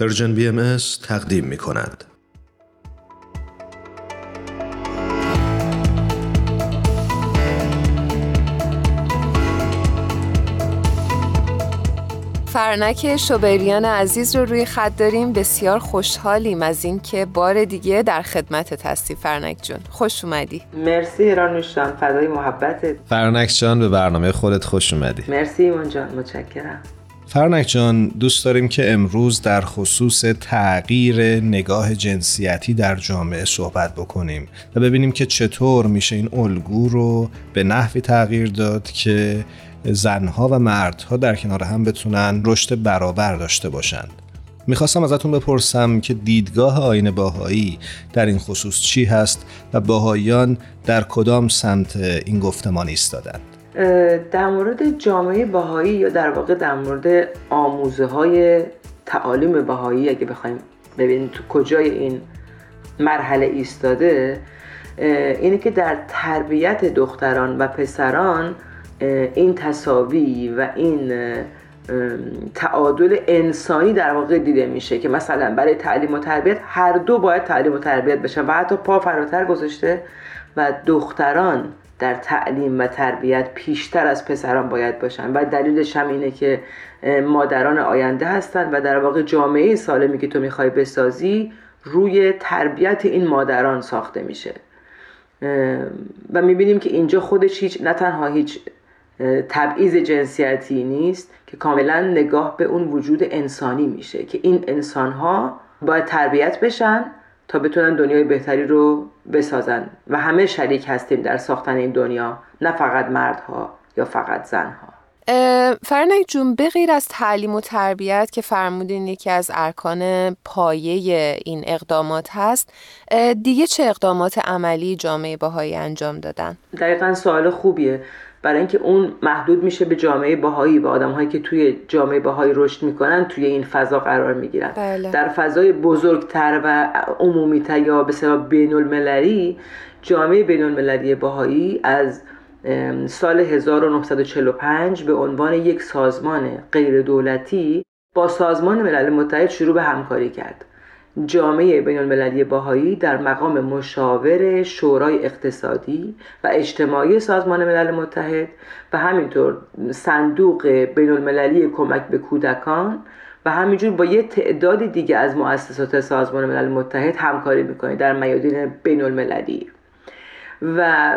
Persian BM تقدیم می کند. فرنک شوبریان عزیز رو روی خط داریم. بسیار خوشحالیم از اینکه بار دیگه در خدمت هستی فرنک جون خوش اومدی. مرسی ایرانوش جان فدای محبتت. فرنک جان به برنامه خودت خوش اومدی. مرسی ایمان جان متشکرم. فرنک جان دوست داریم که امروز در خصوص تغییر نگاه جنسیتی در جامعه صحبت بکنیم و ببینیم که چطور میشه این الگو رو به نحوی تغییر داد که زنها و مردها در کنار هم بتونن رشد برابر داشته باشند. می‌خواستم ازتون بپرسم که دیدگاه آین باهایی در این خصوص چی هست و باهاییان در کدام سمت این گفتمان ایستادند؟ در مورد جامعه باهایی یا در واقع در مورد آموزه های تعالیم باهایی اگه بخوایم ببینیم تو کجای این مرحله ایستاده اینه که در تربیت دختران و پسران این تصاوی و این تعادل انسانی در واقع دیده میشه که مثلا برای تعلیم و تربیت هر دو باید تعلیم و تربیت بشن و حتی پا فراتر گذاشته و دختران در تعلیم و تربیت پیشتر از پسران باید باشن. و دلیلش هم اینه که مادران آینده هستند و در واقع جامعه سالمی که تو می‌خوای بسازی روی تربیت این مادران ساخته میشه. و می‌بینیم که اینجا خودش هیچ نه تنها هیچ تبعیض جنسیتی نیست که کاملا نگاه به اون وجود انسانی میشه که این انسان ها باید تربیت بشن تا بتونن دنیای بهتری رو بسازن. و همه شریک هستیم در ساختن این دنیا نه فقط مردها یا فقط زنها. فرنک جون به غیر از تعلیم و تربیت که فرمودین یکی از ارکان پایه این اقدامات هست دیگه چه اقدامات عملی جامعه باهایی انجام دادن؟ دقیقا سوال خوبیه. برای اینکه اون محدود میشه به جامعه باهایی و آدمهایی که توی جامعه باهایی رشد می‌کنن توی این فضا قرار می‌گیرن بله. در فضای بزرگتر و عمومیتر یا به سبب بین المللی جامعه بین المللی باهایی از سال 1945 به عنوان یک سازمان غیر دولتی با سازمان ملل متحد شروع به همکاری کرد جامعه بین المللی باهایی در مقام مشاور شورای اقتصادی و اجتماعی سازمان ملل متحد و همینطور صندوق بین المللی کمک به کودکان و همینجور با یه تعداد دیگه از مؤسسات سازمان ملل متحد همکاری می‌کنه در میادین بین المللی و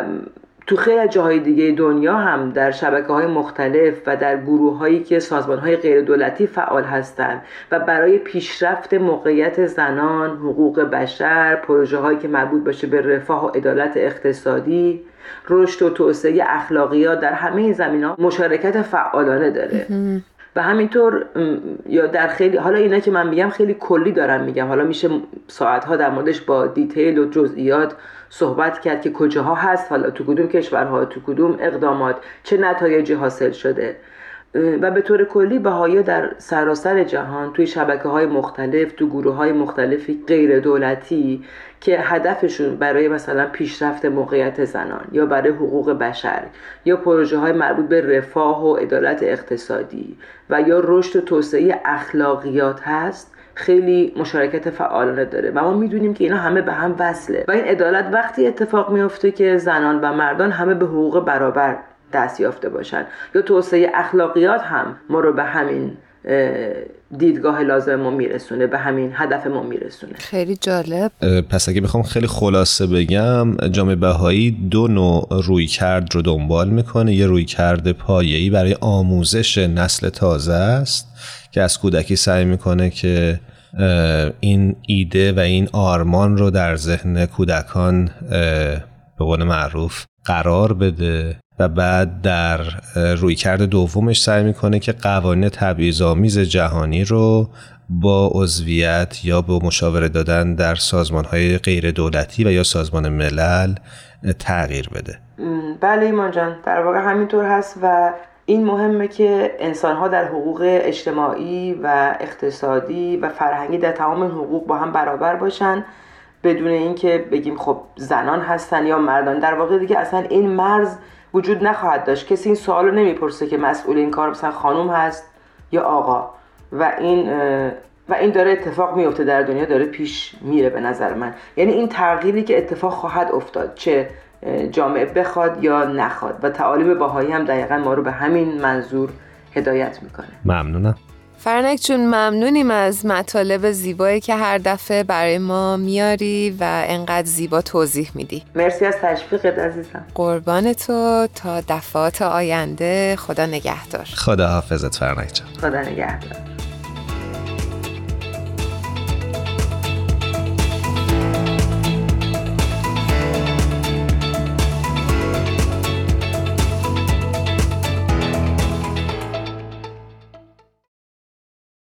تو خیلی جاهای دیگه دنیا هم در شبکه های مختلف و در گروه هایی که سازمان های غیر دولتی فعال هستند و برای پیشرفت موقعیت زنان، حقوق بشر، پروژه هایی که مربوط باشه به رفاه و عدالت اقتصادی، رشد و توسعه اخلاقیات در همه زمین ها مشارکت فعالانه داره. و همینطور یا در خیلی حالا اینا که من میگم خیلی کلی دارم میگم. حالا میشه ساعتها در موردش با دیتیل و جزئیات صحبت کرد که کجاها هست حالا تو کدوم کشورها تو کدوم اقدامات چه نتایجی حاصل شده. و به طور کلی بهایی در سراسر جهان توی شبکه های مختلف تو گروه های مختلفی غیر دولتی که هدفشون برای مثلا پیشرفت موقعیت زنان یا برای حقوق بشر یا پروژه های مربوط به رفاه و عدالت اقتصادی و یا رشد و توسعه اخلاقیات هست خیلی مشارکت فعالانه داره. و ما می‌دونیم که اینا همه به هم وصله. و این عدالت وقتی اتفاق میفته که زنان و مردان همه به حقوق برابر دست یافته باشن. یا توسعه اخلاقیات هم ما رو به همین دیدگاه لازم ما میرسونه به همین هدف ما میرسونه. خیلی جالب. پس اگه بخوام خیلی خلاصه بگم جامعه بهایی دو نوع روی کرد رو دنبال می‌کنه. یه روی کرد پایه‌ای برای آموزش نسل تازه است که از کودکی سعی می‌کنه که این ایده و این آرمان رو در ذهن کودکان به قول معروف قرار بده. و بعد در رویکرد دومش سعی می‌کنه که قوانین تبعیض‌آمیز جهانی رو با عضویت یا با مشاوره دادن در سازمان های غیر دولتی و یا سازمان ملل تغییر بده. بله ایمان جان. در واقع همینطور هست و این مهمه که انسان ها در حقوق اجتماعی و اقتصادی و فرهنگی در تمام حقوق با هم برابر باشن. بدون اینکه بگیم خب زنان هستن یا مردان. در واقع دیگه اصلا این مرز وجود نخواهد داشت. کسی این سوال رو نمی‌پرسه که مسئول این کار مثلا خانوم هست یا آقا. و این و این داره اتفاق میفته در دنیا داره پیش میره به نظر من. یعنی این تغییری که اتفاق خواهد افتاد چه جامعه بخواد یا نخواد. و تعالیم بهایی هم دقیقا ما رو به همین منظور هدایت می‌کنه. ممنونم. فرنک جون ممنونیم از مطالب زیبایی که هر دفعه برای ما میاری و انقدر زیبا توضیح میدی. مرسی از تشویقت عزیزم. قربان تو. تا دفعات آینده خدا نگهدار. خدا حافظت فرنک جان. خدا نگهدار.